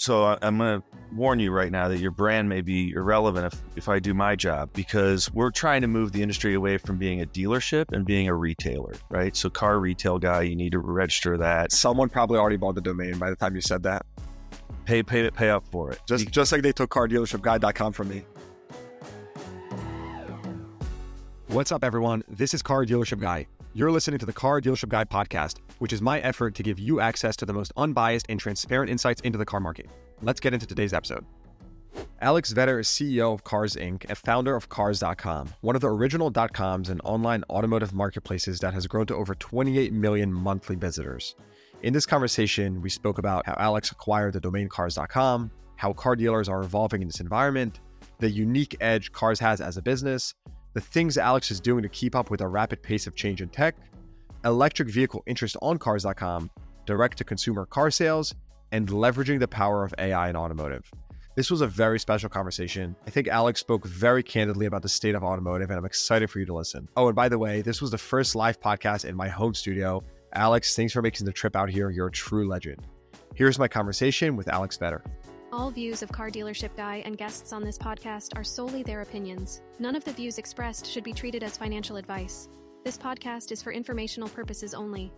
So I- I'm going to warn you right now that your brand may be irrelevant if, if I do my job because we're trying to move the industry away from being a dealership and being a retailer, right? So car retail guy, you need to register that, Someone probably already bought the domain by the time you said that. pay pay pay up for it. Just just like they took cardealershipguy.com from me. What's up, everyone? This is Car Dealership Guy. You're listening to the Car Dealership Guy podcast, which is my effort to give you access to the most unbiased and transparent insights into the car market. Let's get into today's episode. Alex Vetter is CEO of Cars Inc. and founder of Cars.com, one of the original .coms and online automotive marketplaces that has grown to over 28 million monthly visitors. In this conversation, we spoke about how Alex acquired the domain Cars.com, how car dealers are evolving in this environment, the unique edge Cars has as a business, the things Alex is doing to keep up with a rapid pace of change in tech, electric vehicle interest on Cars.com, direct to consumer car sales, and leveraging the power of AI in automotive. This was a very special conversation. I think Alex spoke very candidly about the state of automotive, and I'm excited for you to listen. Oh, and by the way, this was the first live podcast in my home studio. Alex, thanks for making the trip out here. You're a true legend. Here's my conversation with Alex Vetter. All views of Car Dealership Guy and guests on this podcast are solely their opinions. None of the views expressed should be treated as financial advice. This podcast is for informational purposes only.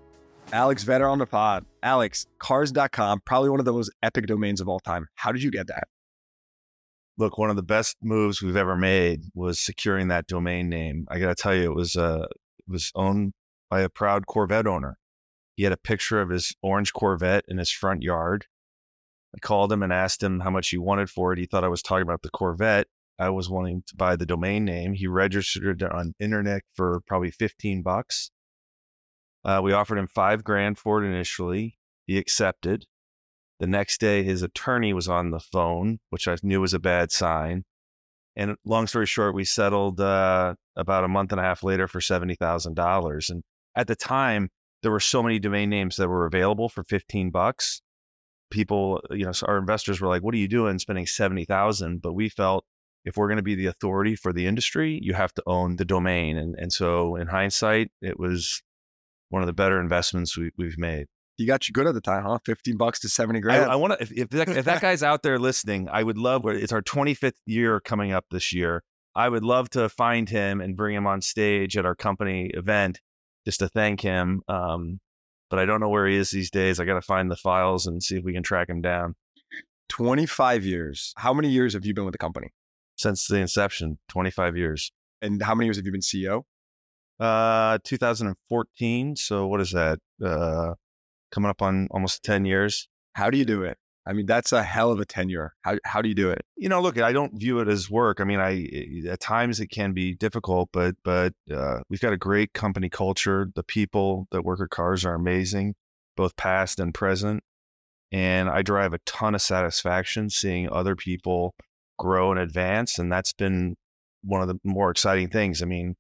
Alex Vetter on the pod. Alex, cars.com, probably one of the most epic domains of all time. How did you get that? Look, one of the best moves we've ever made was securing that domain name. I got to tell you, it was uh, it was owned by a proud Corvette owner. He had a picture of his orange Corvette in his front yard. I called him and asked him how much he wanted for it. He thought I was talking about the Corvette. I was wanting to buy the domain name. He registered on internet for probably 15 bucks. Uh, we offered him five grand for it initially. He accepted. The next day, his attorney was on the phone, which I knew was a bad sign. And long story short, we settled uh, about a month and a half later for seventy thousand dollars. And at the time, there were so many domain names that were available for fifteen bucks. People, you know, our investors were like, "What are you doing, spending seventy thousand? But we felt if we're going to be the authority for the industry, you have to own the domain. And and so, in hindsight, it was one of the better investments we, we've made. He got you good at the time, huh? 15 bucks to 70 I, grand. I want to, if, if, that, if that guy's out there listening, I would love, it's our 25th year coming up this year. I would love to find him and bring him on stage at our company event just to thank him. Um, but I don't know where he is these days. I got to find the files and see if we can track him down. 25 years. How many years have you been with the company? Since the inception, 25 years. And how many years have you been CEO? Uh, 2014. So what is that? Uh, coming up on almost 10 years. How do you do it? I mean, that's a hell of a tenure. How, how do you do it? you know, look, I don't view it as work. I mean, I at times it can be difficult, but but uh, we've got a great company culture. The people that work at Cars are amazing, both past and present, and I drive a ton of satisfaction seeing other people grow and advance, and that's been one of the more exciting things. I mean,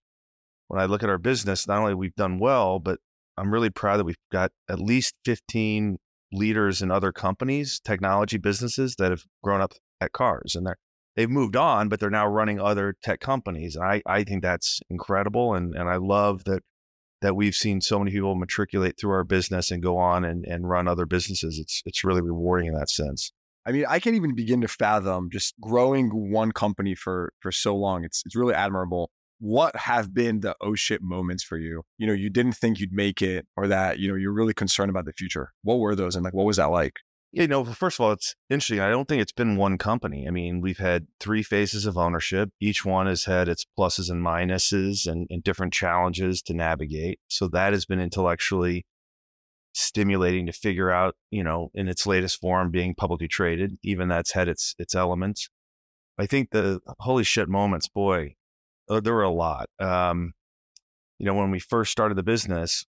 when I look at our business, not only we've done well, but I'm really proud that we've got at least 15 leaders in other companies, technology businesses that have grown up at cars and they're they've moved on, but they're now running other tech companies. And I, I think that's incredible. And and I love that that we've seen so many people matriculate through our business and go on and, and run other businesses. It's it's really rewarding in that sense. I mean, I can't even begin to fathom just growing one company for for so long. It's it's really admirable. What have been the oh shit moments for you? You know, you didn't think you'd make it, or that you know you're really concerned about the future. What were those, and like what was that like? You know, first of all, it's interesting. I don't think it's been one company. I mean, we've had three phases of ownership. Each one has had its pluses and minuses and, and different challenges to navigate. So that has been intellectually stimulating to figure out, you know, in its latest form, being publicly traded. Even that's had its its elements. I think the holy shit moments, boy, uh, there were a lot. Um, you know, when we first started the business,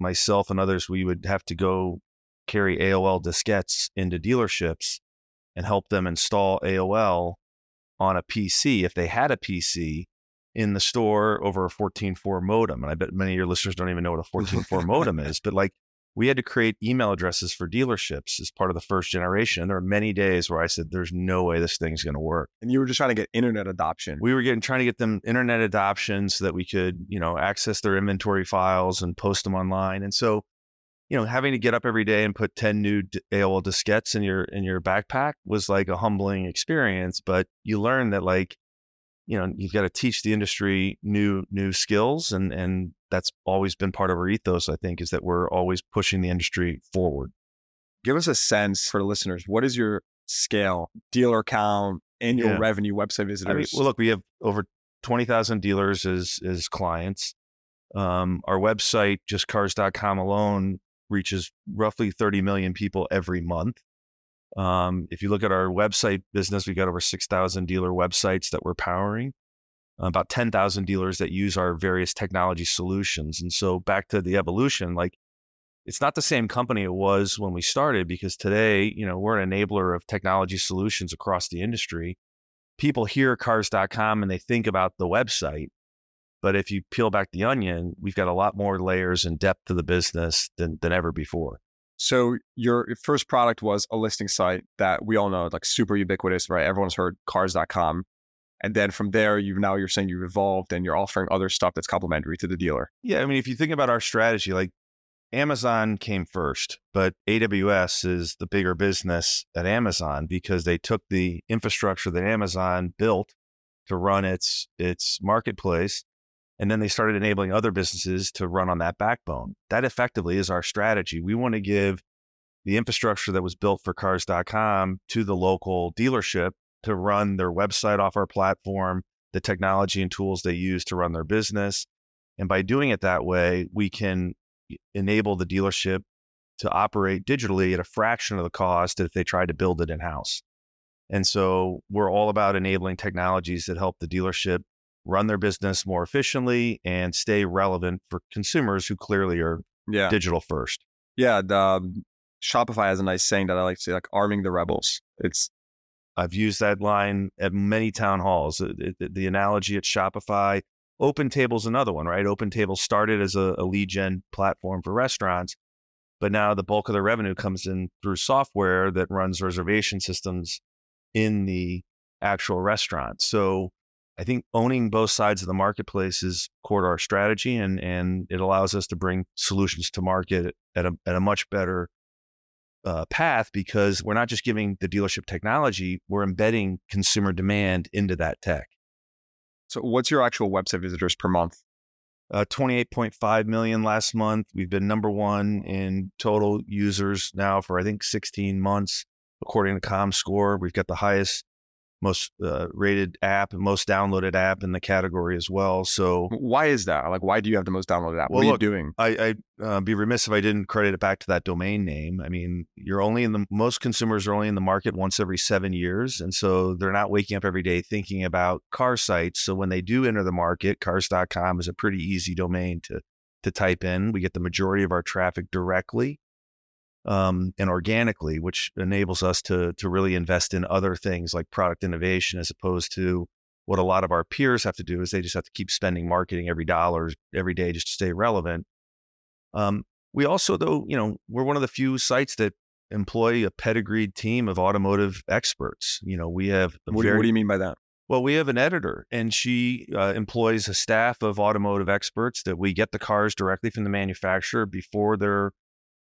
myself and others, we would have to go carry AOL diskettes into dealerships and help them install AOL on a PC if they had a PC in the store over a 14.4 modem. And I bet many of your listeners don't even know what a 14.4 modem is, but like we had to create email addresses for dealerships as part of the first generation. And there were many days where I said, there's no way this thing's going to work. And you were just trying to get internet adoption. We were getting trying to get them internet adoption so that we could, you know, access their inventory files and post them online. And so, you know, having to get up every day and put 10 new AOL diskettes in your in your backpack was like a humbling experience, but you learn that like you know, you've got to teach the industry new new skills and and that's always been part of our ethos, I think, is that we're always pushing the industry forward. Give us a sense for the listeners. What is your scale, dealer count, annual yeah. revenue, website visitors? I mean, well, look, we have over 20,000 dealers as, as clients. Um, our website, just cars.com alone, reaches roughly 30 million people every month. Um, if you look at our website business, we've got over 6,000 dealer websites that we're powering about 10,000 dealers that use our various technology solutions. And so back to the evolution, like it's not the same company it was when we started because today, you know, we're an enabler of technology solutions across the industry. People hear cars.com and they think about the website. But if you peel back the onion, we've got a lot more layers and depth to the business than, than ever before. So your first product was a listing site that we all know, like super ubiquitous, right? Everyone's heard cars.com. And then from there, you now you're saying you've evolved and you're offering other stuff that's complementary to the dealer. Yeah, I mean, if you think about our strategy, like Amazon came first, but AWS is the bigger business at Amazon because they took the infrastructure that Amazon built to run its its marketplace and then they started enabling other businesses to run on that backbone. That effectively is our strategy. We want to give the infrastructure that was built for cars.com to the local dealership to run their website off our platform, the technology and tools they use to run their business. And by doing it that way, we can enable the dealership to operate digitally at a fraction of the cost if they tried to build it in house. And so we're all about enabling technologies that help the dealership run their business more efficiently and stay relevant for consumers who clearly are yeah. digital first. Yeah, the, um, Shopify has a nice saying that I like to say, like arming the rebels. It's I've used that line at many town halls. Uh, it, it, the analogy at Shopify, OpenTable's another one, right? Open Table started as a, a lead gen platform for restaurants, but now the bulk of the revenue comes in through software that runs reservation systems in the actual restaurant. So I think owning both sides of the marketplace is core to our strategy, and and it allows us to bring solutions to market at a at a much better uh, path because we're not just giving the dealership technology, we're embedding consumer demand into that tech. So, what's your actual website visitors per month? Uh, 28.5 million last month. We've been number one in total users now for, I think, 16 months, according to ComScore. We've got the highest most uh, rated app, and most downloaded app in the category as well. So why is that? Like, why do you have the most downloaded app? Well, what are look, you doing? I, would uh, be remiss if I didn't credit it back to that domain name. I mean, you're only in the most consumers are only in the market once every seven years, and so they're not waking up every day thinking about car sites. So when they do enter the market, cars.com is a pretty easy domain to to type in. We get the majority of our traffic directly um, and organically, which enables us to to really invest in other things like product innovation, as opposed to what a lot of our peers have to do is they just have to keep spending marketing every dollar every day just to stay relevant. Um, we also, though, you know, we're one of the few sites that employ a pedigreed team of automotive experts. You know, we have. What, very, what do you mean by that? Well, we have an editor, and she uh, employs a staff of automotive experts that we get the cars directly from the manufacturer before they're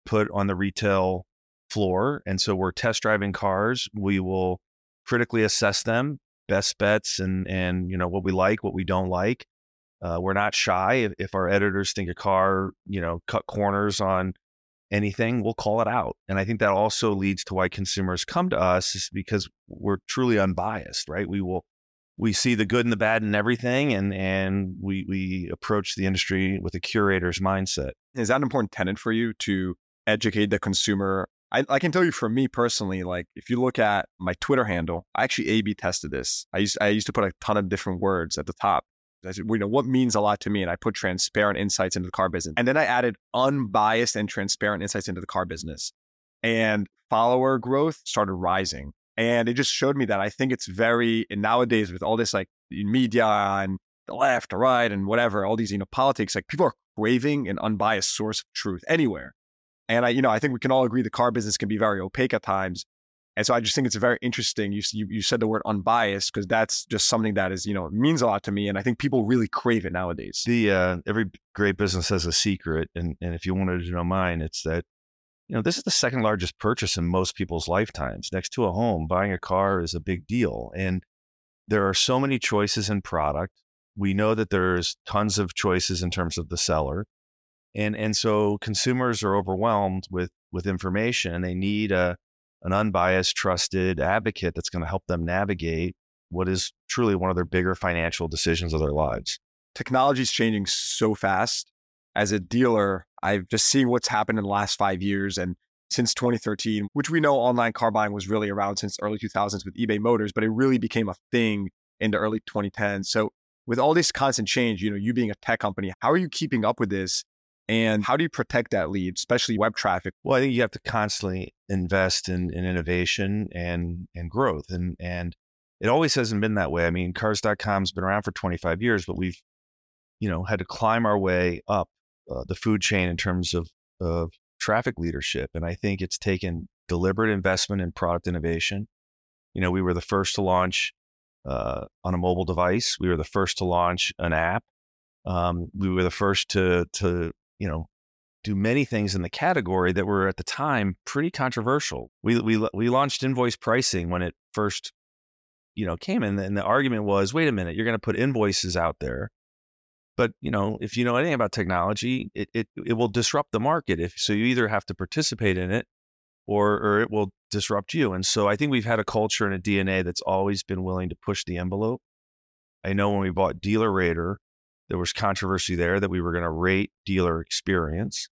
put on the retail floor. And so we're test driving cars. We will critically assess them, best bets, and and you know what we like, what we don't like. Uh, we're not shy. If, if our editors think a car, you know, cut corners on anything, we'll call it out. And I think that also leads to why consumers come to us is because we're truly unbiased, right? We will we see the good and the bad in everything and and we we approach the industry with a curator's mindset. Is that an important tenet for you to educate the consumer. I, I can tell you for me personally, like if you look at my Twitter handle, I actually A/B tested this. I used I used to put a ton of different words at the top. I said, you know, what means a lot to me, and I put transparent insights into the car business, and then I added unbiased and transparent insights into the car business, and follower growth started rising, and it just showed me that I think it's very and nowadays with all this like media and the left, the right, and whatever, all these you know politics, like people are craving an unbiased source of truth anywhere. And I, you know, I think we can all agree the car business can be very opaque at times. And so I just think it's very interesting. You you, you said the word unbiased because that's just something that is you know means a lot to me, and I think people really crave it nowadays. The uh, every great business has a secret, and and if you wanted to know mine, it's that you know, this is the second largest purchase in most people's lifetimes. Next to a home, buying a car is a big deal. And there are so many choices in product. We know that there's tons of choices in terms of the seller. And and so consumers are overwhelmed with with information and they need a an unbiased, trusted advocate that's going to help them navigate what is truly one of their bigger financial decisions of their lives. Technology is changing so fast. As a dealer, I've just seen what's happened in the last five years and since 2013, which we know online car buying was really around since early 2000s with eBay Motors, but it really became a thing in the early 2010s. So with all this constant change, you know, you being a tech company, how are you keeping up with this? And how do you protect that lead, especially web traffic? Well, I think you have to constantly invest in, in innovation and and growth. And and it always hasn't been that way. I mean, cars.com's been around for 25 years, but we've, you know, had to climb our way up uh, the food chain in terms of, of traffic leadership. And I think it's taken deliberate investment in product innovation. You know, we were the first to launch uh, on a mobile device. We were the first to launch an app. Um, we were the first to to you know do many things in the category that were at the time pretty controversial. We we we launched invoice pricing when it first you know came in, and the argument was, wait a minute, you're going to put invoices out there but you know, if you know anything about technology, it it, it will disrupt the market. If so, you either have to participate in it, or or it will disrupt you. And so I think we've had a culture and a DNA that's always been willing to push the envelope. I know when we bought DealerRater, there was controversy there that we were going to rate dealer experience.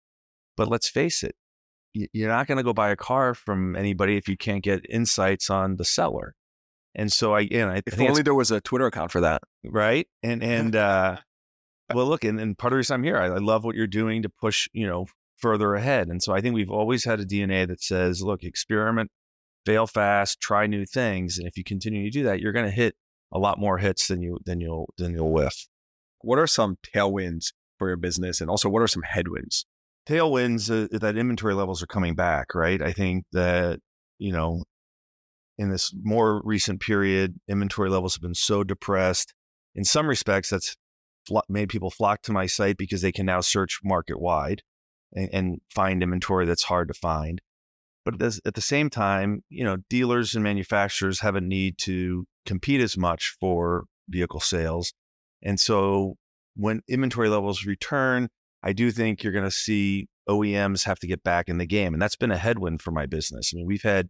But let's face it, you're not going to go buy a car from anybody if you can't get insights on the seller. And so I, and I if only there was a Twitter account for that, right? And and uh, well, look, and, and part of the reason I'm here, I, I love what you're doing to push, you know, further ahead. And so I think we've always had a DNA that says, look, experiment, fail fast, try new things, and if you continue to do that, you're going to hit a lot more hits than you than you'll than you'll whiff. What are some tailwinds for your business, and also what are some headwinds? Tailwinds uh, that inventory levels are coming back, right? I think that you know, in this more recent period, inventory levels have been so depressed. In some respects, that's made people flock to my site because they can now search market wide and, and find inventory that's hard to find. But at the same time, you know, dealers and manufacturers have a need to compete as much for vehicle sales. And so when inventory levels return, I do think you're going to see OEMs have to get back in the game. And that's been a headwind for my business. I mean, we've had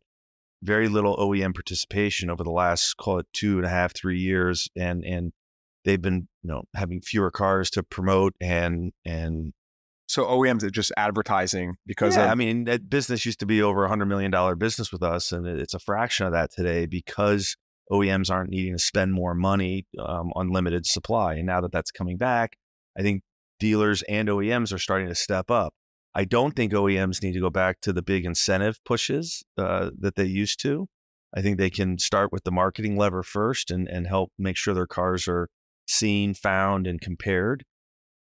very little OEM participation over the last, call it two and a half, three years. And, and they've been you know having fewer cars to promote and and so OEMs are just advertising because yeah, of- I mean that business used to be over a hundred million dollar business with us, and it's a fraction of that today because OEMs aren't needing to spend more money um, on limited supply. And now that that's coming back, I think dealers and OEMs are starting to step up. I don't think OEMs need to go back to the big incentive pushes uh, that they used to. I think they can start with the marketing lever first and, and help make sure their cars are seen, found, and compared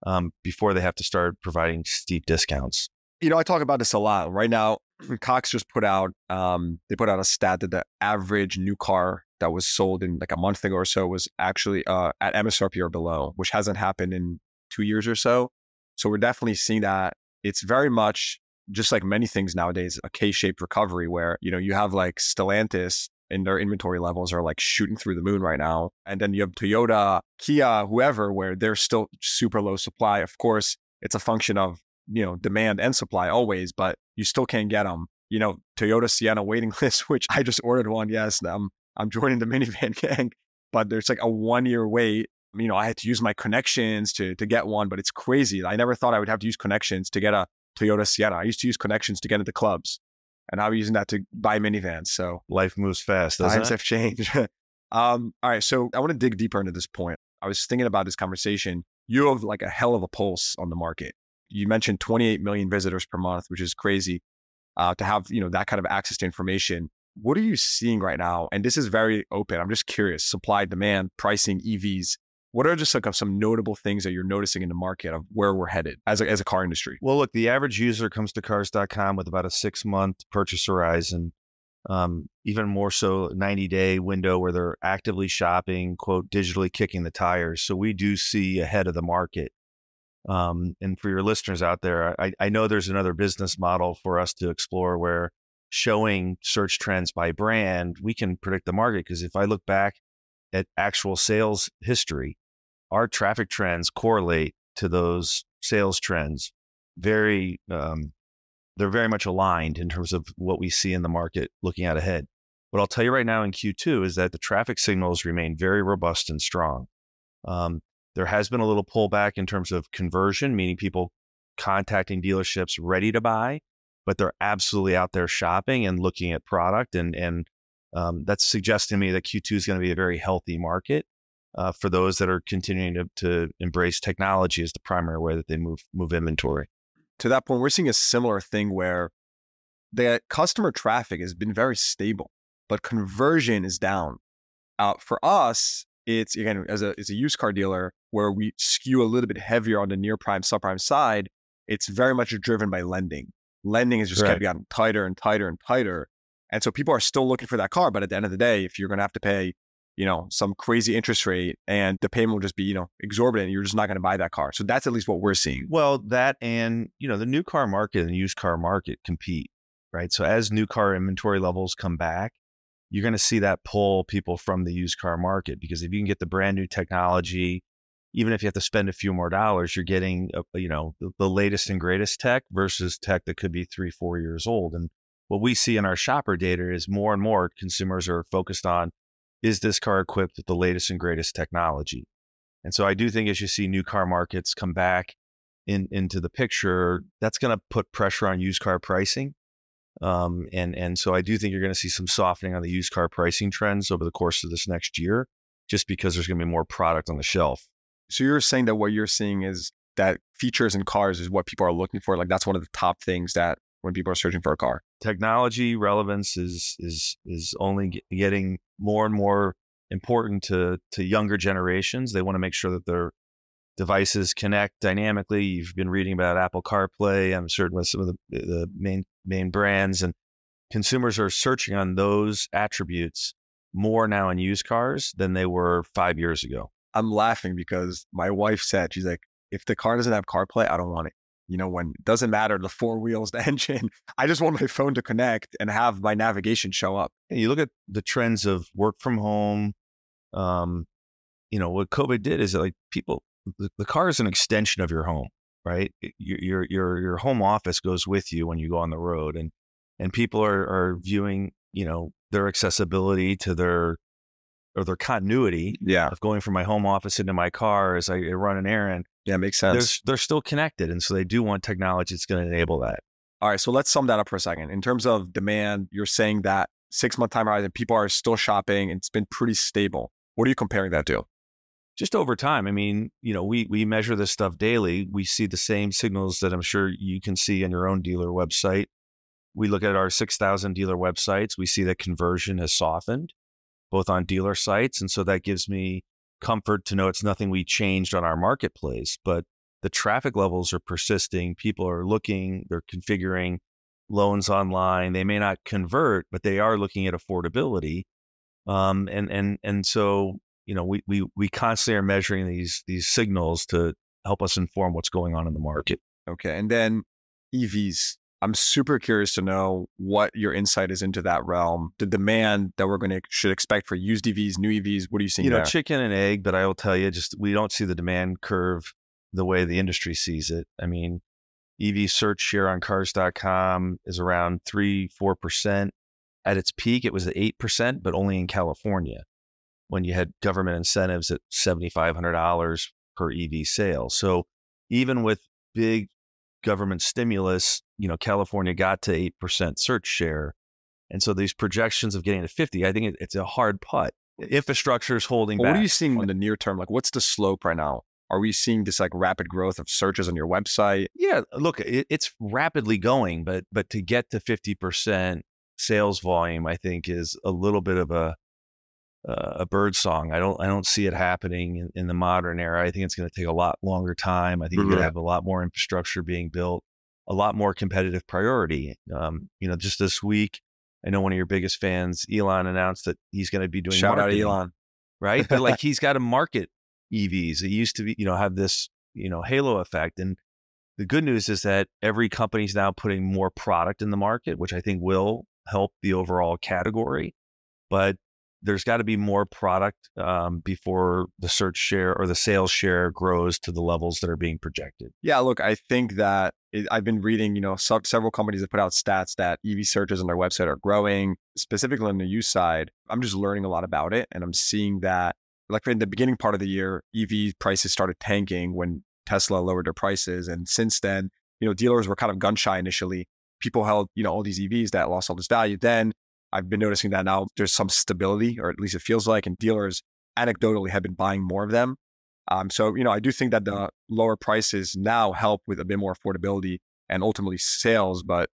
um, before they have to start providing steep discounts. You know, I talk about this a lot. Right now, Cox just put out um, they put out a stat that the average new car that was sold in like a month ago or so was actually uh, at MSRP or below, which hasn't happened in two years or so. So we're definitely seeing that. It's very much just like many things nowadays, a K-shaped recovery where you know you have like Stellantis and their inventory levels are like shooting through the moon right now. And then you have Toyota, Kia, whoever, where they're still super low supply. Of course, it's a function of, you know, demand and supply always, but you still can't get them. You know, Toyota Sienna waiting list, which I just ordered one. Yes, I'm, I'm joining the minivan gang, but there's like a one year wait. You know, I had to use my connections to, to get one, but it's crazy. I never thought I would have to use connections to get a Toyota Sienna. I used to use connections to get into clubs and I'm using that to buy minivans. So life moves fast. Times it? have changed. um, all right, so I want to dig deeper into this point. I was thinking about this conversation. You have like a hell of a pulse on the market. You mentioned 28 million visitors per month, which is crazy. Uh, to have you know that kind of access to information. What are you seeing right now? And this is very open. I'm just curious. Supply, demand, pricing, EVs. What are just like some notable things that you're noticing in the market of where we're headed as a, as a car industry? Well, look, the average user comes to cars.com with about a six month purchase horizon, um, even more so 90 day window where they're actively shopping, quote, digitally kicking the tires. So we do see ahead of the market. Um, and for your listeners out there, I, I know there's another business model for us to explore where showing search trends by brand, we can predict the market. Because if I look back at actual sales history, our traffic trends correlate to those sales trends very um, they're very much aligned in terms of what we see in the market looking out ahead. What I'll tell you right now in Q2 is that the traffic signals remain very robust and strong. Um, there has been a little pullback in terms of conversion, meaning people contacting dealerships ready to buy, but they're absolutely out there shopping and looking at product, and and um, that's suggesting to me that Q2 is going to be a very healthy market uh, for those that are continuing to, to embrace technology as the primary way that they move move inventory. To that point, we're seeing a similar thing where the customer traffic has been very stable, but conversion is down. Uh, for us, it's again as a as a used car dealer where we skew a little bit heavier on the near prime subprime side. It's very much driven by lending. Lending has just right. gotten tighter and tighter and tighter, and so people are still looking for that car. But at the end of the day, if you're going to have to pay you know, some crazy interest rate and the payment will just be, you know, exorbitant. You're just not going to buy that car. So that's at least what we're seeing. Well, that and, you know, the new car market and the used car market compete, right? So as new car inventory levels come back, you're going to see that pull people from the used car market because if you can get the brand new technology, even if you have to spend a few more dollars, you're getting, a, you know, the, the latest and greatest tech versus tech that could be three, four years old. And what we see in our shopper data is more and more consumers are focused on is this car equipped with the latest and greatest technology? And so I do think as you see new car markets come back in, into the picture, that's going to put pressure on used car pricing. Um, and and so I do think you're going to see some softening on the used car pricing trends over the course of this next year, just because there's going to be more product on the shelf. So you're saying that what you're seeing is that features in cars is what people are looking for. Like that's one of the top things that when people are searching for a car. Technology relevance is is is only getting more and more important to to younger generations. They want to make sure that their devices connect dynamically. You've been reading about Apple CarPlay. I'm certain with some of the, the main main brands and consumers are searching on those attributes more now in used cars than they were five years ago. I'm laughing because my wife said she's like, if the car doesn't have CarPlay, I don't want it you know, when it doesn't matter the four wheels, the engine, I just want my phone to connect and have my navigation show up. And you look at the trends of work from home. Um, you know, what COVID did is like people, the, the car is an extension of your home, right? Your, your, your, your home office goes with you when you go on the road and, and people are, are viewing, you know, their accessibility to their or their continuity yeah. of going from my home office into my car as I run an errand. Yeah, makes sense. They're, they're still connected. And so they do want technology that's going to enable that. All right. So let's sum that up for a second. In terms of demand, you're saying that six month time horizon, people are still shopping and it's been pretty stable. What are you comparing that to? Just over time. I mean, you know, we we measure this stuff daily. We see the same signals that I'm sure you can see in your own dealer website. We look at our 6,000 dealer websites. We see that conversion has softened both on dealer sites. And so that gives me comfort to know it's nothing we changed on our marketplace, but the traffic levels are persisting. People are looking, they're configuring loans online. They may not convert, but they are looking at affordability. Um, and and and so you know we we we constantly are measuring these these signals to help us inform what's going on in the market. Okay, and then EVs. I'm super curious to know what your insight is into that realm, the demand that we're going to should expect for used EVs, new EVs. What are you seeing? You know, there? chicken and egg, but I will tell you, just we don't see the demand curve the way the industry sees it. I mean, EV search share on cars.com is around three, four percent. At its peak, it was at eight percent, but only in California when you had government incentives at seventy five hundred dollars per EV sale. So even with big government stimulus, you know, California got to 8% search share. And so these projections of getting to 50, I think it, it's a hard putt. Infrastructure is holding well, back. What are you seeing in the near term? Like, what's the slope right now? Are we seeing this like rapid growth of searches on your website? Yeah, look, it, it's rapidly going, but but to get to 50% sales volume, I think is a little bit of a uh, a bird song. I don't I don't see it happening in, in the modern era. I think it's going to take a lot longer time. I think mm-hmm. you're going to have a lot more infrastructure being built, a lot more competitive priority. Um, you know, just this week, I know one of your biggest fans, Elon, announced that he's going to be doing shout marketing, out Elon, right? But like he's got to market EVs. It used to be, you know, have this you know, halo effect. And the good news is that every company is now putting more product in the market, which I think will help the overall category. But there's got to be more product um, before the search share or the sales share grows to the levels that are being projected. Yeah, look, I think that it, I've been reading, you know, so, several companies have put out stats that EV searches on their website are growing, specifically on the use side. I'm just learning a lot about it, and I'm seeing that, like in the beginning part of the year, EV prices started tanking when Tesla lowered their prices, and since then, you know, dealers were kind of gun shy initially. People held, you know, all these EVs that lost all this value. Then I've been noticing that now there's some stability, or at least it feels like, and dealers anecdotally have been buying more of them. Um, so, you know, I do think that the lower prices now help with a bit more affordability and ultimately sales. But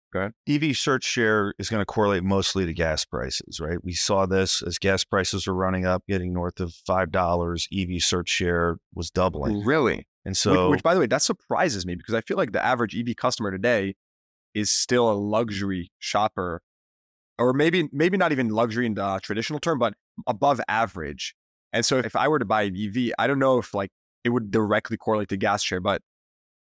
EV search share is going to correlate mostly to gas prices, right? We saw this as gas prices were running up, getting north of $5. EV search share was doubling. Really? And so, which, which by the way, that surprises me because I feel like the average EV customer today is still a luxury shopper or maybe maybe not even luxury in the traditional term, but above average. And so if I were to buy an EV, I don't know if like it would directly correlate to gas share, but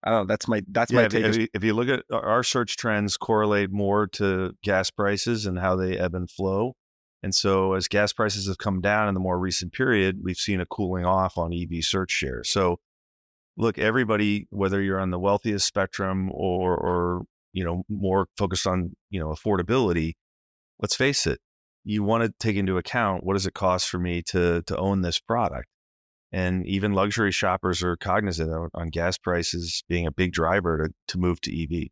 I don't know. That's my that's yeah, my if, take. If, you, if you look at our search trends, correlate more to gas prices and how they ebb and flow. And so as gas prices have come down in the more recent period, we've seen a cooling off on EV search share. So look, everybody, whether you're on the wealthiest spectrum or or you know more focused on you know affordability, let's face it, you want to take into account what does it cost for me to to own this product. And even luxury shoppers are cognizant on, on gas prices being a big driver to, to move to EV.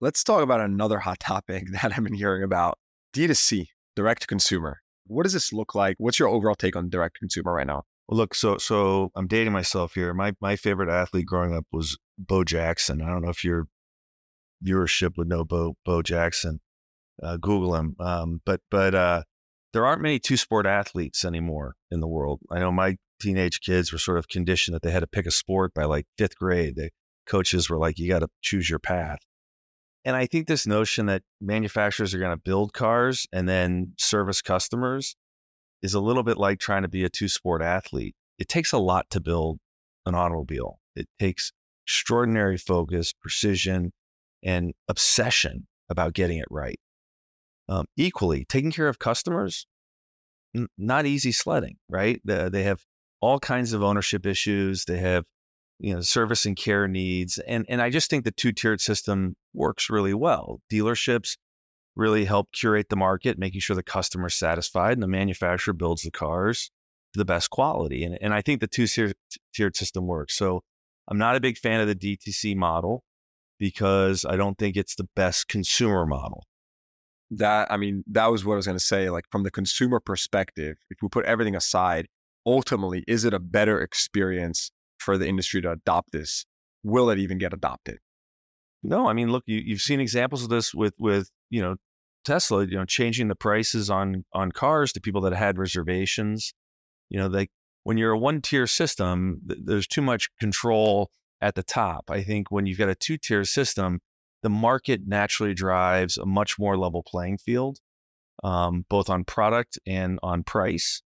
Let's talk about another hot topic that I've been hearing about D2C, direct to consumer. What does this look like? What's your overall take on direct to consumer right now? Well, look, so so I'm dating myself here. My my favorite athlete growing up was Bo Jackson. I don't know if your viewership would know Bo Bo Jackson uh, Google him. Um, but but uh, there aren't many two sport athletes anymore in the world. I know my teenage kids were sort of conditioned that they had to pick a sport by like fifth grade. The coaches were like, you got to choose your path. And I think this notion that manufacturers are going to build cars and then service customers is a little bit like trying to be a two sport athlete. It takes a lot to build an automobile. It takes extraordinary focus, precision, and obsession about getting it right. Um, equally, taking care of customers, n- not easy sledding, right? The, they have all kinds of ownership issues. They have, you know, service and care needs, and and I just think the two tiered system works really well. Dealerships really help curate the market, making sure the customer's satisfied, and the manufacturer builds the cars to the best quality. And and I think the two tiered system works. So I'm not a big fan of the DTC model because I don't think it's the best consumer model that i mean that was what i was going to say like from the consumer perspective if we put everything aside ultimately is it a better experience for the industry to adopt this? Will it even get adopted? No i mean look you, you've seen examples of this with with you know tesla you know changing the prices on on cars to people that had reservations. You know like when you're a one tier system th- there's too much control at the top. I think when you've got a two tier system the market naturally drives a much more level playing field, um, both on product and on price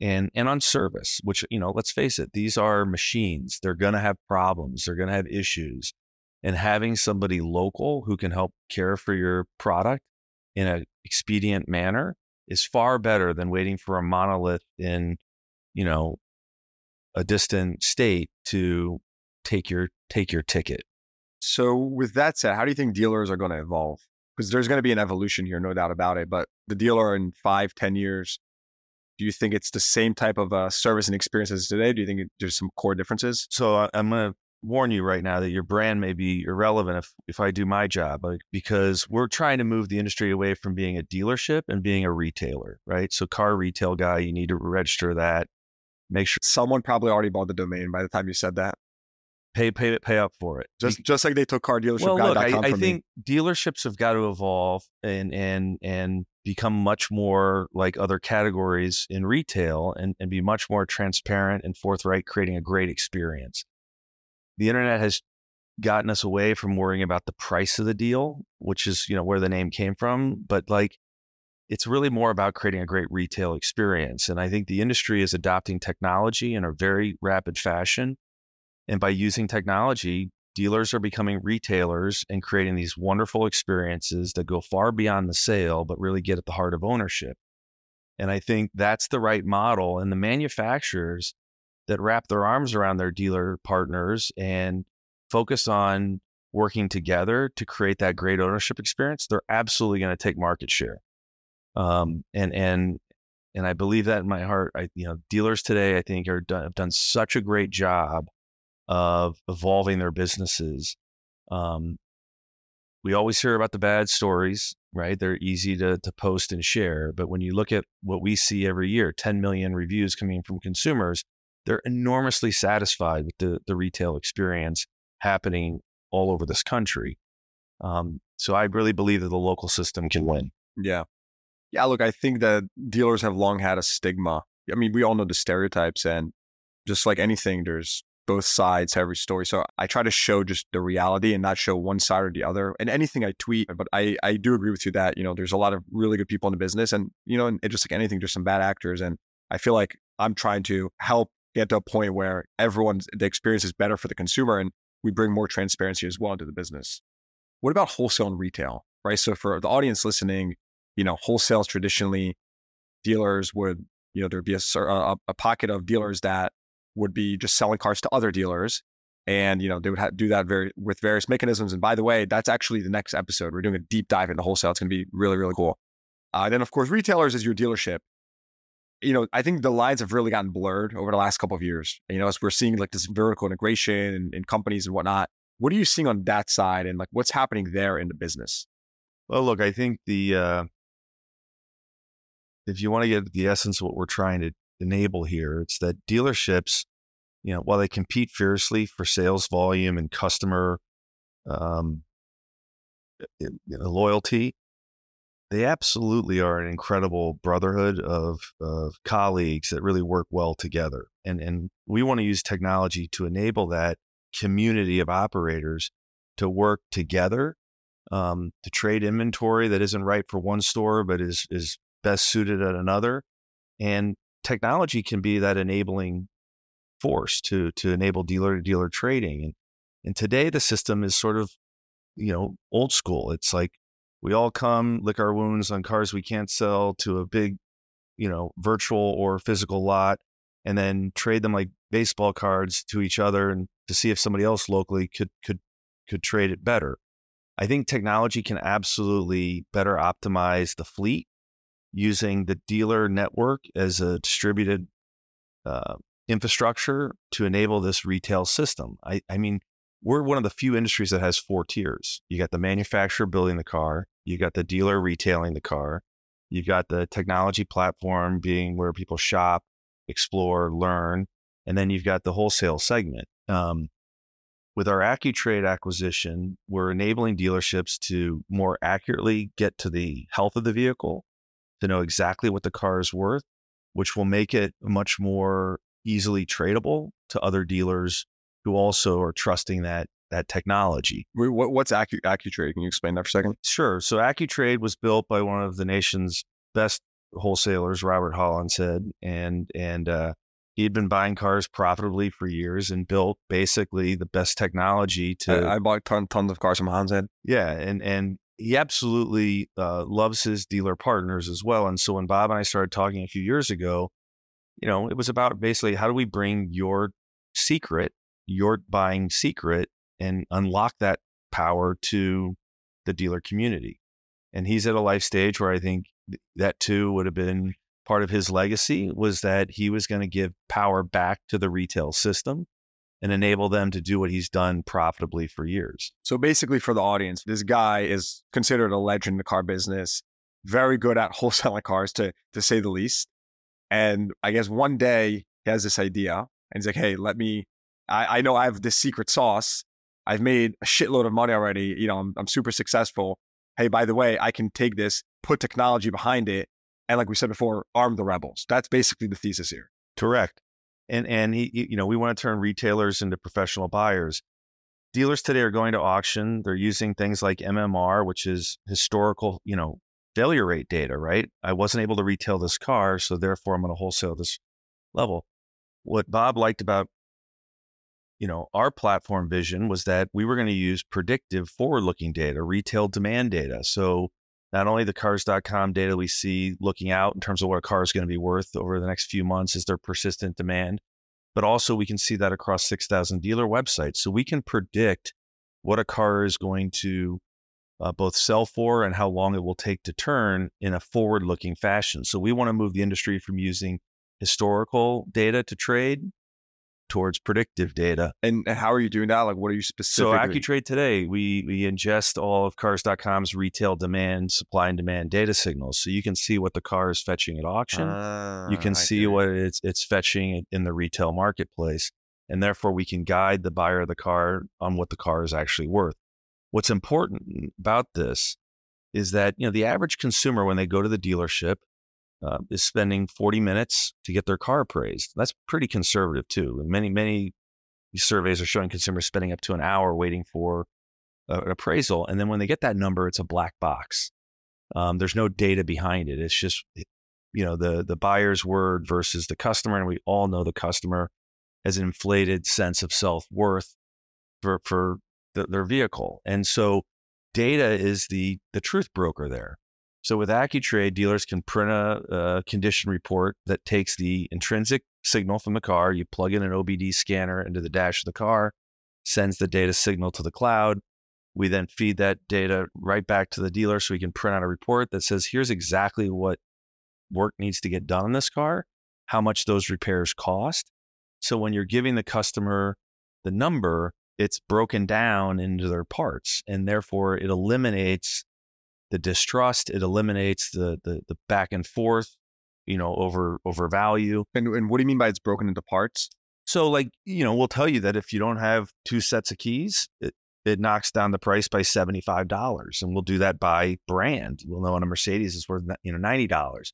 and and on service which you know let's face it these are machines. They're going to have problems. They're going to have issues. And having somebody local who can help care for your product in an expedient manner is far better than waiting for a monolith in you know a distant state to take your take your ticket so, with that said, how do you think dealers are going to evolve? Because there's going to be an evolution here, no doubt about it. But the dealer in five, ten years, do you think it's the same type of uh, service and experience as today? Do you think there's some core differences? So, I'm going to warn you right now that your brand may be irrelevant if, if I do my job, like, because we're trying to move the industry away from being a dealership and being a retailer, right? So, car retail guy, you need to register that. Make sure someone probably already bought the domain by the time you said that pay pay pay up for it. Just just like they took car dealership. Well, look, I, I think me. dealerships have got to evolve and and and become much more like other categories in retail and, and be much more transparent and forthright, creating a great experience. The internet has gotten us away from worrying about the price of the deal, which is, you know, where the name came from. But like it's really more about creating a great retail experience. And I think the industry is adopting technology in a very rapid fashion And by using technology, dealers are becoming retailers and creating these wonderful experiences that go far beyond the sale, but really get at the heart of ownership. And I think that's the right model. And the manufacturers that wrap their arms around their dealer partners and focus on working together to create that great ownership experience, they're absolutely going to take market share. Um, and and and I believe that in my heart. I you know dealers today I think are done, have done such a great job of evolving their businesses. Um, we always hear about the bad stories, right? They're easy to to post and share, but when you look at what we see every year, 10 million reviews coming from consumers, they're enormously satisfied with the the retail experience happening all over this country. Um, so I really believe that the local system can win. Yeah. Yeah, look, I think that dealers have long had a stigma. I mean, we all know the stereotypes, and just like anything, there's both sides to every story. So I try to show just the reality and not show one side or the other. And anything I tweet, but I, I do agree with you that, you know, there's a lot of really good people in the business. And, you know, and just like anything, there's some bad actors. And I feel like I'm trying to help get to a point where everyone's the experience is better for the consumer and we bring more transparency as well into the business. What about wholesale and retail? Right. So for the audience listening, you know, wholesales traditionally, dealers would, you know, there'd be a, a, a pocket of dealers that would be just selling cars to other dealers. And, you know, they would ha- do that very with various mechanisms. And by the way, that's actually the next episode. We're doing a deep dive into wholesale. It's going to be really, really cool. Uh, then, of course, retailers is your dealership. You know, I think the lines have really gotten blurred over the last couple of years. You know, as we're seeing like this vertical integration in, in companies and whatnot. What are you seeing on that side, and like what's happening there in the business? Well, look, I think the uh, if you want to get the essence of what we're trying to enable here, it's that dealerships, you know, while they compete fiercely for sales volume and customer um, you know, loyalty, they absolutely are an incredible brotherhood of, of colleagues that really work well together. And, and we want to use technology to enable that community of operators to work together um, to trade inventory that isn't right for one store but is is best suited at another. And technology can be that enabling force to to enable dealer to dealer trading. And and today the system is sort of, you know, old school. It's like we all come lick our wounds on cars we can't sell to a big, you know, virtual or physical lot, and then trade them like baseball cards to each other and to see if somebody else locally could could could trade it better. I think technology can absolutely better optimize the fleet using the dealer network as a distributed uh, infrastructure to enable this retail system. I, I mean, we're one of the few industries that has four tiers. You got the manufacturer building the car, you got the dealer retailing the car, you've got the technology platform being where people shop, explore, learn, and then you've got the wholesale segment. Um, with our AccuTrade acquisition, we're enabling dealerships to more accurately get to the health of the vehicle, to know exactly what the car is worth, which will make it much more easily tradable to other dealers who also are trusting that that technology. What's Accu- AccuTrade? Can you explain that for a second? Sure. So AccuTrade was built by one of the nation's best wholesalers, Robert Hollinshead, and and uh, he had been buying cars profitably for years and built basically the best technology to. I, I bought ton, tons of cars from Hollinshead. Yeah, and and he absolutely uh, loves his dealer partners as well. And so when Bob and I started talking a few years ago, you know, it was about basically how do we bring your secret, your buying secret, and unlock that power to the dealer community. And he's at a life stage where I think that too would have been part of his legacy was that he was going to give power back to the retail system and enable them to do what he's done profitably for years. So basically, for the audience, this guy is considered a legend in the car business, very good at wholesaling cars, to to say the least. And I guess one day he has this idea, and he's like, "Hey, let me. I, I know I have this secret sauce. I've made a shitload of money already. You know, I'm, I'm super successful. Hey, by the way, I can take this, put technology behind it, and like we said before, arm the rebels. That's basically the thesis here. Correct and and he, you know we want to turn retailers into professional buyers dealers today are going to auction they're using things like MMR which is historical you know failure rate data right i wasn't able to retail this car so therefore i'm going to wholesale this level what bob liked about you know, our platform vision was that we were going to use predictive forward looking data, retail demand data. So not only the cars.com data we see looking out in terms of what a car is going to be worth over the next few months is there persistent demand, but also we can see that across 6,000 dealer websites. So we can predict what a car is going to uh, both sell for and how long it will take to turn in a forward looking fashion. So we want to move the industry from using historical data to trade towards predictive data. And how are you doing that? Like, what are you specifically? So AccuTrade today, we we ingest all of Cars.com's retail demand, supply and demand data signals, so you can see what the car is fetching at auction. You can I see what it's it's fetching in the retail marketplace, and therefore we can guide the buyer of the car on what the car is actually worth. What's important about this is that you know the average consumer when they go to the dealership uh, is spending 40 minutes to get their car appraised. That's pretty conservative too. And many, many surveys are showing consumers spending up to an hour waiting for uh, an appraisal. And then when they get that number, it's a black box. Um, there's no data behind it. It's just, you know, the the buyer's word versus the customer, and we all know the customer has an inflated sense of self worth for for the, their vehicle, and so data is the the truth broker there. So with AccuTrade, dealers can print a, a, condition report that takes the intrinsic signal from the car. You plug in an OBD scanner into the dash of the car, sends the data signal to the cloud. We then feed that data right back to the dealer so we can print out a report that says, here's exactly what work needs to get done on this car, how much those repairs cost. So when you're giving the customer the number, it's broken down into their parts and therefore it eliminates the distrust. It eliminates the the, the back and forth, you know, over over value. And, and what do you mean by it's broken into parts? So, like, you know, we'll tell you that if you don't have two sets of keys, it, it knocks down the price by $75. And we'll do that by brand. We'll know on a Mercedes it's worth, you know, $90.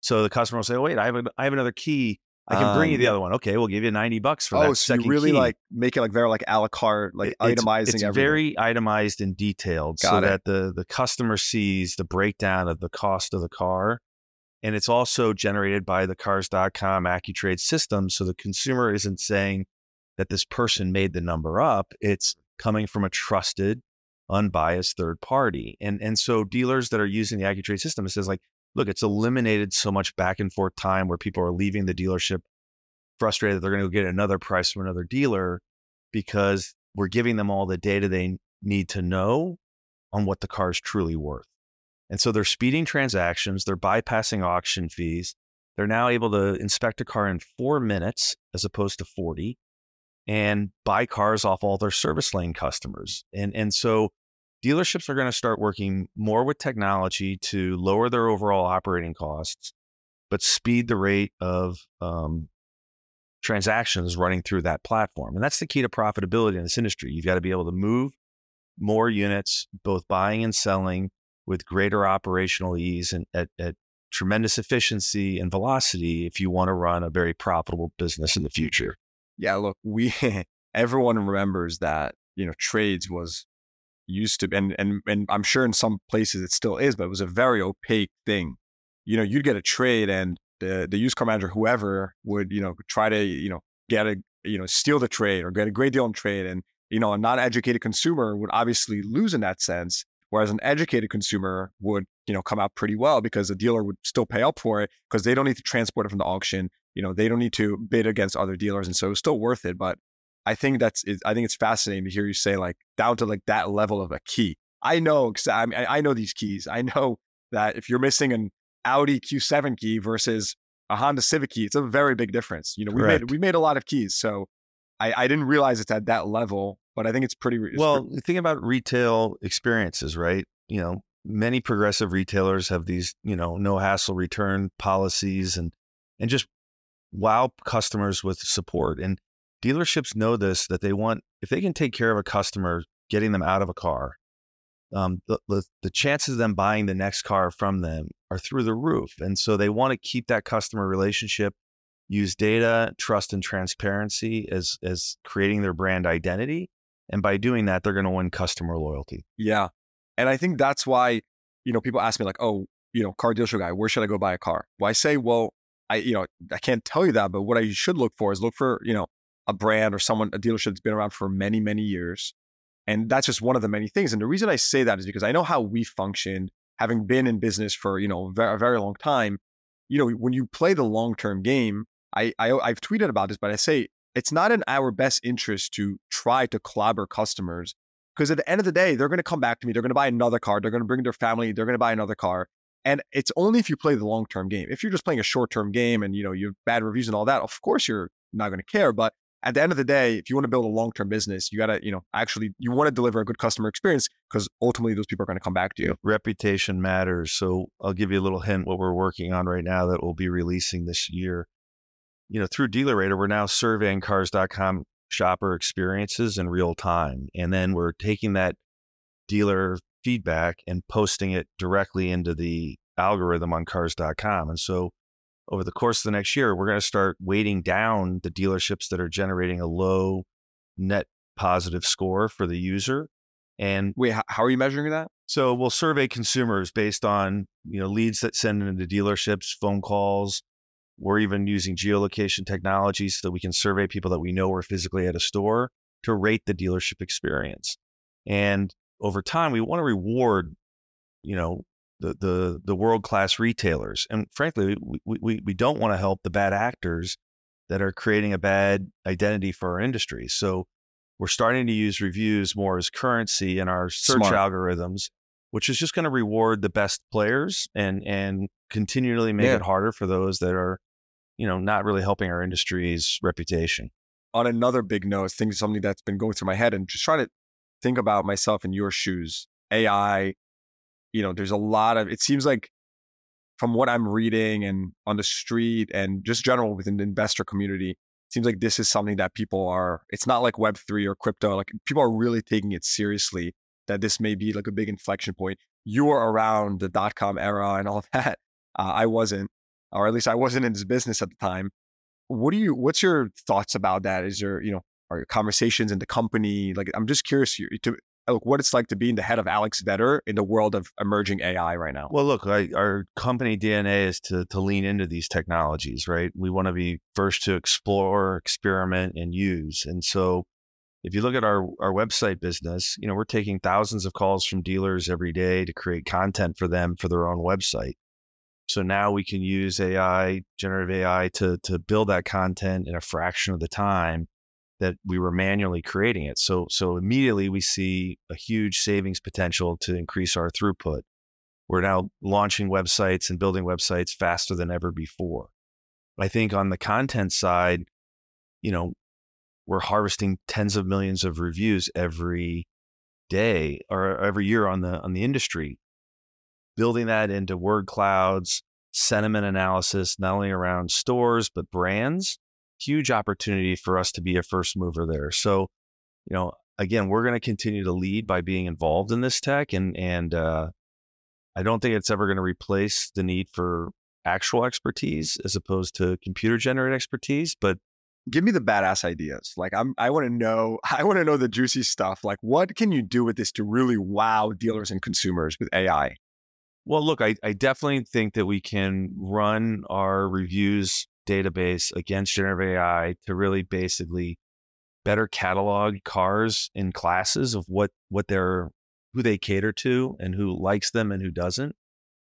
So the customer will say, oh, wait, I have, a, I have another key I can bring um, you the other one. Okay, we'll give you 90 bucks for oh, that. Oh, so you really key. like make it like very like a la carte, like it's, itemizing it's everything. very itemized and detailed Got so it. that the the customer sees the breakdown of the cost of the car. And it's also generated by the cars.com AccuTrade system. So the consumer isn't saying that this person made the number up. It's coming from a trusted, unbiased third party. And and so dealers that are using the AccuTrade system, it says like, look, it's eliminated so much back and forth time where people are leaving the dealership frustrated that they're going to get another price from another dealer because we're giving them all the data they need to know on what the car is truly worth. And so they're speeding transactions, they're bypassing auction fees. They're now able to inspect a car in four minutes as opposed to 40 and buy cars off all their service lane customers. And, and so dealerships are going to start working more with technology to lower their overall operating costs, but speed the rate of um, transactions running through that platform. And that's the key to profitability in this industry. You've got to be able to move more units, both buying and selling, with greater operational ease and at, at tremendous efficiency and velocity if you want to run a very profitable business in the future. Yeah, look, we everyone remembers that, you know, trades was used to and and and I'm sure in some places it still is, but it was a very opaque thing. You know, you'd get a trade and the the used car manager, whoever, would you know try to you know get a you know steal the trade or get a great deal on trade, and you know a non-educated consumer would obviously lose in that sense. Whereas an educated consumer would, you know, come out pretty well because the dealer would still pay up for it because they don't need to transport it from the auction. You know, they don't need to bid against other dealers, and so it's still worth it. But I think that's I think it's fascinating to hear you say like down to like that level of a key. I know because I mean, I know these keys. I know that if you're missing an Audi Q7 key versus a Honda Civic key, it's a very big difference. You know, we made we made a lot of keys, so I, I didn't realize it's at that level, but I think it's pretty. It's well, pretty- think about retail experiences, right? You know, many progressive retailers have these, you know, no hassle return policies and and just wow customers with support. And dealerships know this that they want if they can take care of a customer, getting them out of a car um, the, the, the chances of them buying the next car from them are through the roof. And so they want to keep that customer relationship, use data, trust, and transparency as as creating their brand identity. And by doing that, they're going to win customer loyalty. Yeah. And I think that's why, you know, people ask me like, oh, you know, car dealership guy, where should I go buy a car? Well, I say, well, I, you know, I can't tell you that, but what I should look for is look for, you know, a brand or someone, a dealership that's been around for many, many years. And that's just one of the many things. And the reason I say that is because I know how we functioned, having been in business for, you know, a very long time. You know, when you play the long term game, I, I I've tweeted about this, but I say it's not in our best interest to try to clobber customers because at the end of the day, they're going to come back to me. They're going to buy another car. They're going to bring their family. They're going to buy another car. And it's only if you play the long term game. If you're just playing a short term game and you know you have bad reviews and all that, of course you're not going to care. But at the end of the day, if you want to build a long term business, you got to, you know, actually, you want to deliver a good customer experience because ultimately those people are going to come back to you. Reputation matters. So I'll give you a little hint what we're working on right now that we'll be releasing this year. You know, through Dealer DealerRater, we're now surveying cars.com shopper experiences in real time. And then we're taking that dealer feedback and posting it directly into the algorithm on cars.com. And so over the course of the next year, we're going to start weighting down the dealerships that are generating a low net positive score for the user. And wait, how are you measuring that? So we'll survey consumers based on you know leads that send into dealerships, phone calls. We're even using geolocation technology so that we can survey people that we know are physically at a store to rate the dealership experience. And over time, we want to reward, you know, the the the world class retailers. And frankly, we, we we don't want to help the bad actors that are creating a bad identity for our industry. So we're starting to use reviews more as currency in our search Smart. algorithms, which is just going to reward the best players and and continually make yeah. it harder for those that are, you know, not really helping our industry's reputation. On another big note, things something that's been going through my head and just trying to think about myself in your shoes. AI, you know, there's a lot of, it seems like from what I'm reading and on the street and just general within the investor community, seems like this is something that people are, it's not like Web3 or crypto. Like people are really taking it seriously that this may be like a big inflection point. You were around the dot com era and all that. Uh, I wasn't, or at least I wasn't in this business at the time. What do you, what's your thoughts about that? Is there, you know, are your conversations in the company? Like, I'm just curious to look what it's like to be in the head of Alex Vetter in the world of emerging AI right now. Well, look, I, our company DNA is to to lean into these technologies, right? We want to be first to explore, experiment, and use. And so, if you look at our our website business, you know, we're taking thousands of calls from dealers every day to create content for them for their own website. So now we can use AI, generative AI, to to build that content in a fraction of the time that we were manually creating it. So so immediately we see a huge savings potential to increase our throughput. We're now launching websites and building websites faster than ever before. I think on the content side, you know, we're harvesting tens of millions of reviews every day or every year on the on the industry. Building that into word clouds, sentiment analysis, not only around stores but brands huge opportunity for us to be a first mover there. So, you know, again, we're going to continue to lead by being involved in this tech, and and uh, I don't think it's ever going to replace the need for actual expertise as opposed to computer generated expertise. But give me the badass ideas. Like I'm, I want to know, I want to know the juicy stuff. Like, what can you do with this to really wow dealers and consumers with AI? Well, look, I, I definitely think that we can run our reviews database against generative AI to really basically better catalog cars in classes of what what they're who they cater to and who likes them and who doesn't.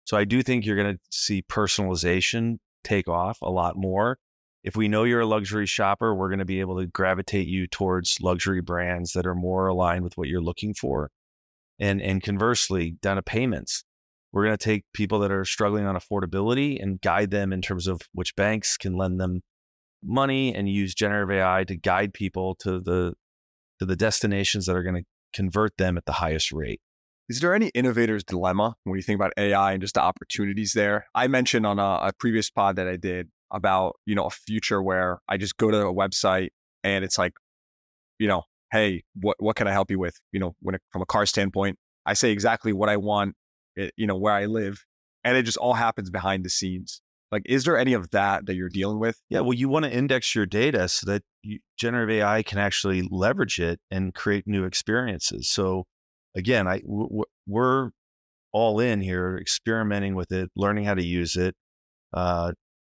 So I do think you're going to see personalization take off a lot more. If we know you're a luxury shopper, we're going to be able to gravitate you towards luxury brands that are more aligned with what you're looking for. And and conversely, down to payments, we're going to take people that are struggling on affordability and guide them in terms of which banks can lend them money and use generative AI to guide people to the to the destinations that are going to convert them at the highest rate. Is there any innovator's dilemma when you think about AI and just the opportunities there? I mentioned on a, a previous pod that I did about you know a future where I just go to a website and it's like, you know, hey, what what can I help you with? You know, when it, from a car standpoint, I say exactly what I want you know, where I live, and it just all happens behind the scenes. Like, is there any of that that you're dealing with? Yeah, well, you want to index your data so that you, generative AI can actually leverage it and create new experiences. So, again, I w- we're all in here, experimenting with it, learning how to use it, uh,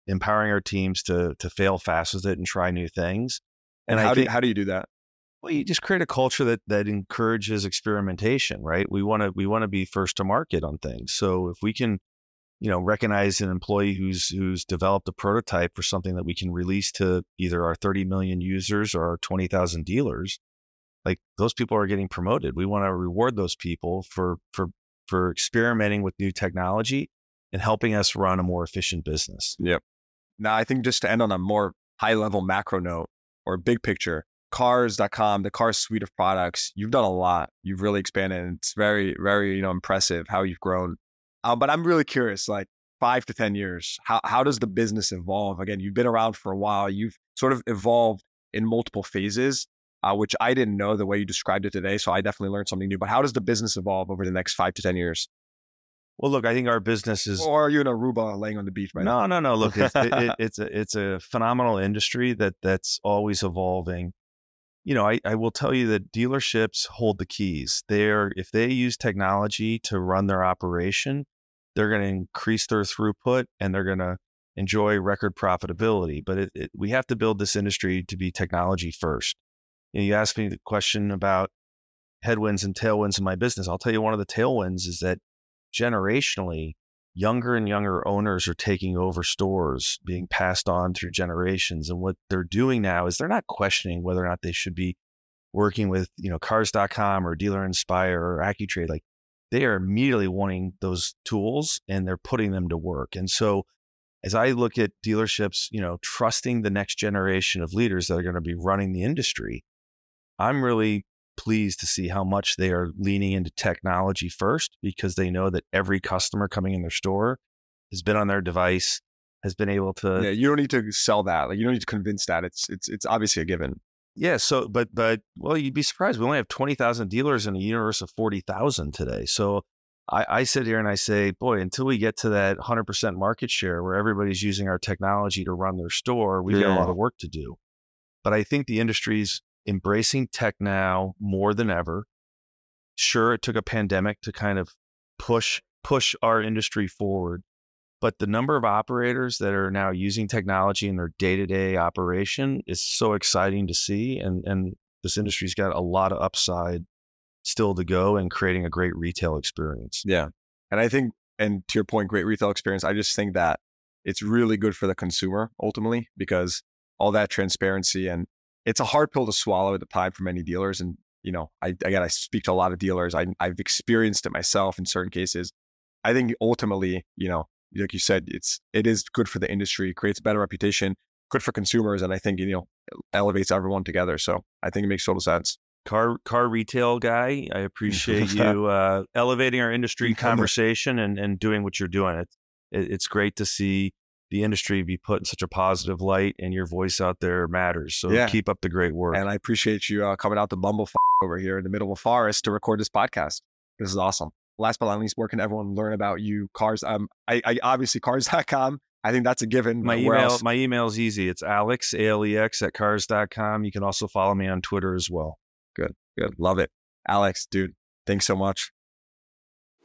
empowering our teams to to fail fast with it and try new things. And, I how do you, how do you do that? Well, you just create a culture that that encourages experimentation, right? We want to we want to be first to market on things. So if we can, you know, recognize an employee who's who's developed a prototype for something that we can release to either our 30 million users or our 20,000 dealers, like those people are getting promoted. We want to reward those people for for for experimenting with new technology and helping us run a more efficient business. Yep. Now, I think just to end on a more high level macro note or big picture, cars.com, the car suite of products, you've done a lot. You've really expanded and it's very, very, you know, impressive how you've grown. Uh, but I'm really curious, like five to 10 years, how, how does the business evolve? Again, you've been around for a while. You've sort of evolved in multiple phases, uh, which I didn't know the way you described it today. So I definitely learned something new. But how does the business evolve over the next five to 10 years? Well, look, I think our business is Or are you in Aruba laying on the beach right now? no, no, no. Look, it's, it, it, it's a it's a phenomenal industry that that's always evolving. You know, I, I will tell you that dealerships hold the keys. They're if they use technology to run their operation, they're going to increase their throughput and they're going to enjoy record profitability. But it, it, we have to build this industry to be technology first. You, know, you asked me the question about headwinds and tailwinds in my business. I'll tell you one of the tailwinds is that generationally, younger and younger owners are taking over stores, being passed on through generations. And what they're doing now is they're not questioning whether or not they should be working with, you know, cars.com or Dealer Inspire or AccuTrade. Like they are immediately wanting those tools and they're putting them to work. And so as I look at dealerships, you know, trusting the next generation of leaders that are going to be running the industry, I'm really pleased to see how much they are leaning into technology first because they know that every customer coming in their store has been on their device, has been able to yeah, you don't need to sell that. Like you don't need to convince that. It's it's it's obviously a given. Yeah. So, but, but, well, you'd be surprised. We only have 20,000 dealers in a universe of 40,000 today. So I, I sit here and I say, boy, until we get to that 100% market share where everybody's using our technology to run their store, we've got a lot of work to do. But I think the industry's embracing tech now more than ever. Sure, it took a pandemic to kind of push, push our industry forward. But the number of operators that are now using technology in their day-to-day operation is so exciting to see, and and this industry's got a lot of upside still to go in creating a great retail experience. Yeah. And I think, and to your point, great retail experience. I just think that it's really good for the consumer ultimately because all that transparency and it's a hard pill to swallow at the time for many dealers. And, you know, I, again, I speak to a lot of dealers. I, I've experienced it myself in certain cases. I think ultimately, you know, like you said, it's, it is good for the industry, creates a better reputation, good for consumers. And I think, you know, elevates everyone together. So I think it makes total sense. Car car retail guy, I appreciate you uh, elevating our industry conversation and and doing what you're doing. It, it it's great to see the industry be put in such a positive light, and your voice out there matters. So Yeah. keep up the great work. And I appreciate you uh, coming out to Bumble f- over here in the middle of a forest to record this podcast. This is awesome. Last but not least, where can everyone learn about you? Cars. Um, I, I obviously cars.com. I think that's a given. my email else? my email is easy. It's Alex A L E X at cars.com. You can also follow me on Twitter as well. Good, good. Love it. Alex, dude, thanks so much.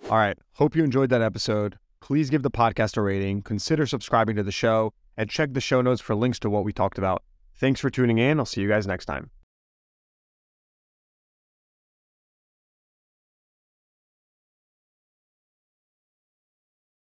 All right. Hope you enjoyed that episode. Please give the podcast a rating, consider subscribing to the show, and check the show notes for links to what we talked about. Thanks for tuning in. I'll see you guys next time.